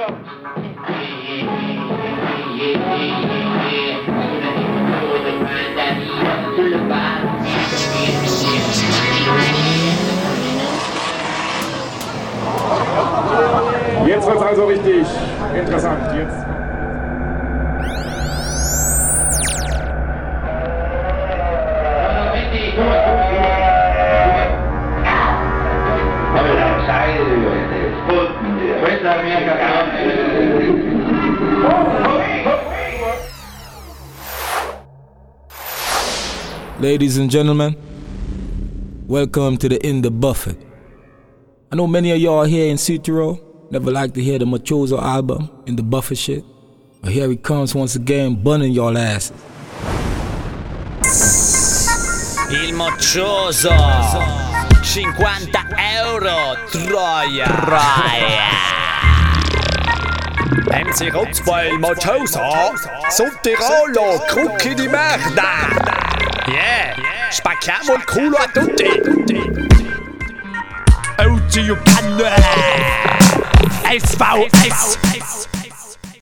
Jetzt wird es also richtig interessant. Jetzt. Questa è la mia Ladies and gentlemen, welcome to the In the Buffet. I know many of y'all here in Sutro never like to hear the Machozo album in the Buffet shit, but here he comes once again, bunning y'all asses. Il moccioso 50 euro Troia Troia MC Rotzbeil Moccioso Sottirolo Crucchi di merda Yeah. Spacchiamo il culo a tutti. Oggi io canne SVS